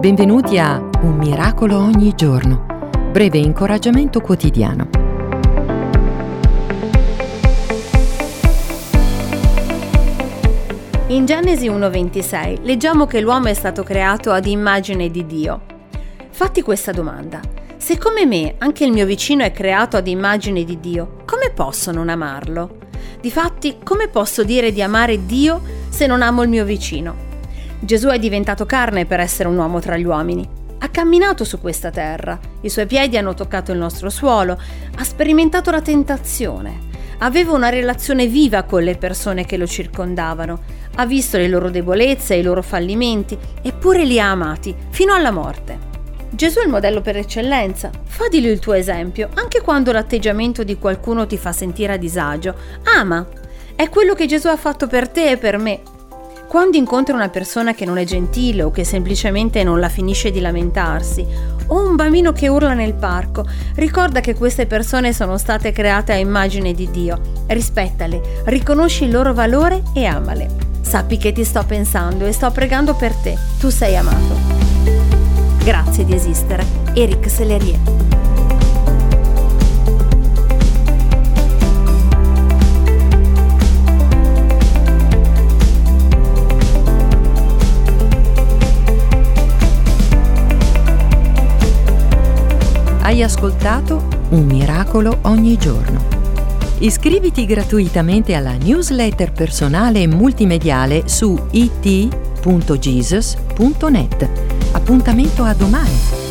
Benvenuti a Un miracolo ogni giorno, breve incoraggiamento quotidiano. In Genesi 1:26 leggiamo che l'uomo è stato creato ad immagine di Dio. Fatti questa domanda. Se come me anche il mio vicino è creato ad immagine di Dio, come posso non amarlo? Difatti, come posso dire di amare Dio se non amo il mio vicino? Gesù è diventato carne per essere un uomo tra gli uomini. Ha camminato su questa terra, i suoi piedi hanno toccato il nostro suolo, ha sperimentato la tentazione, aveva una relazione viva con le persone che lo circondavano, ha visto le loro debolezze e i loro fallimenti, eppure li ha amati fino alla morte. Gesù è il modello per eccellenza, fa di lui il tuo esempio, anche quando l'atteggiamento di qualcuno ti fa sentire a disagio. Ama. È quello che Gesù ha fatto per te e per me. Quando incontri una persona che non è gentile o che semplicemente non la finisce di lamentarsi, o un bambino che urla nel parco, ricorda che queste persone sono state create a immagine di Dio. Rispettale, riconosci il loro valore e amale. Sappi che ti sto pensando e sto pregando per te. Tu sei amato. Grazie di esistere. Eric Sellerie. Hai ascoltato Un miracolo ogni giorno. Iscriviti gratuitamente alla newsletter personale e multimediale su it.jesus.net. Appuntamento a domani!